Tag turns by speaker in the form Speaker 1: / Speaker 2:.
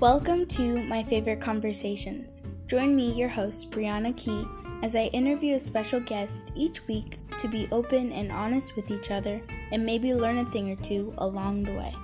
Speaker 1: Welcome to My Favorite Conversations. Join me, your host, Brianna Key, as I interview a special guest each week to be open and honest with each other and maybe learn a thing or two along the way.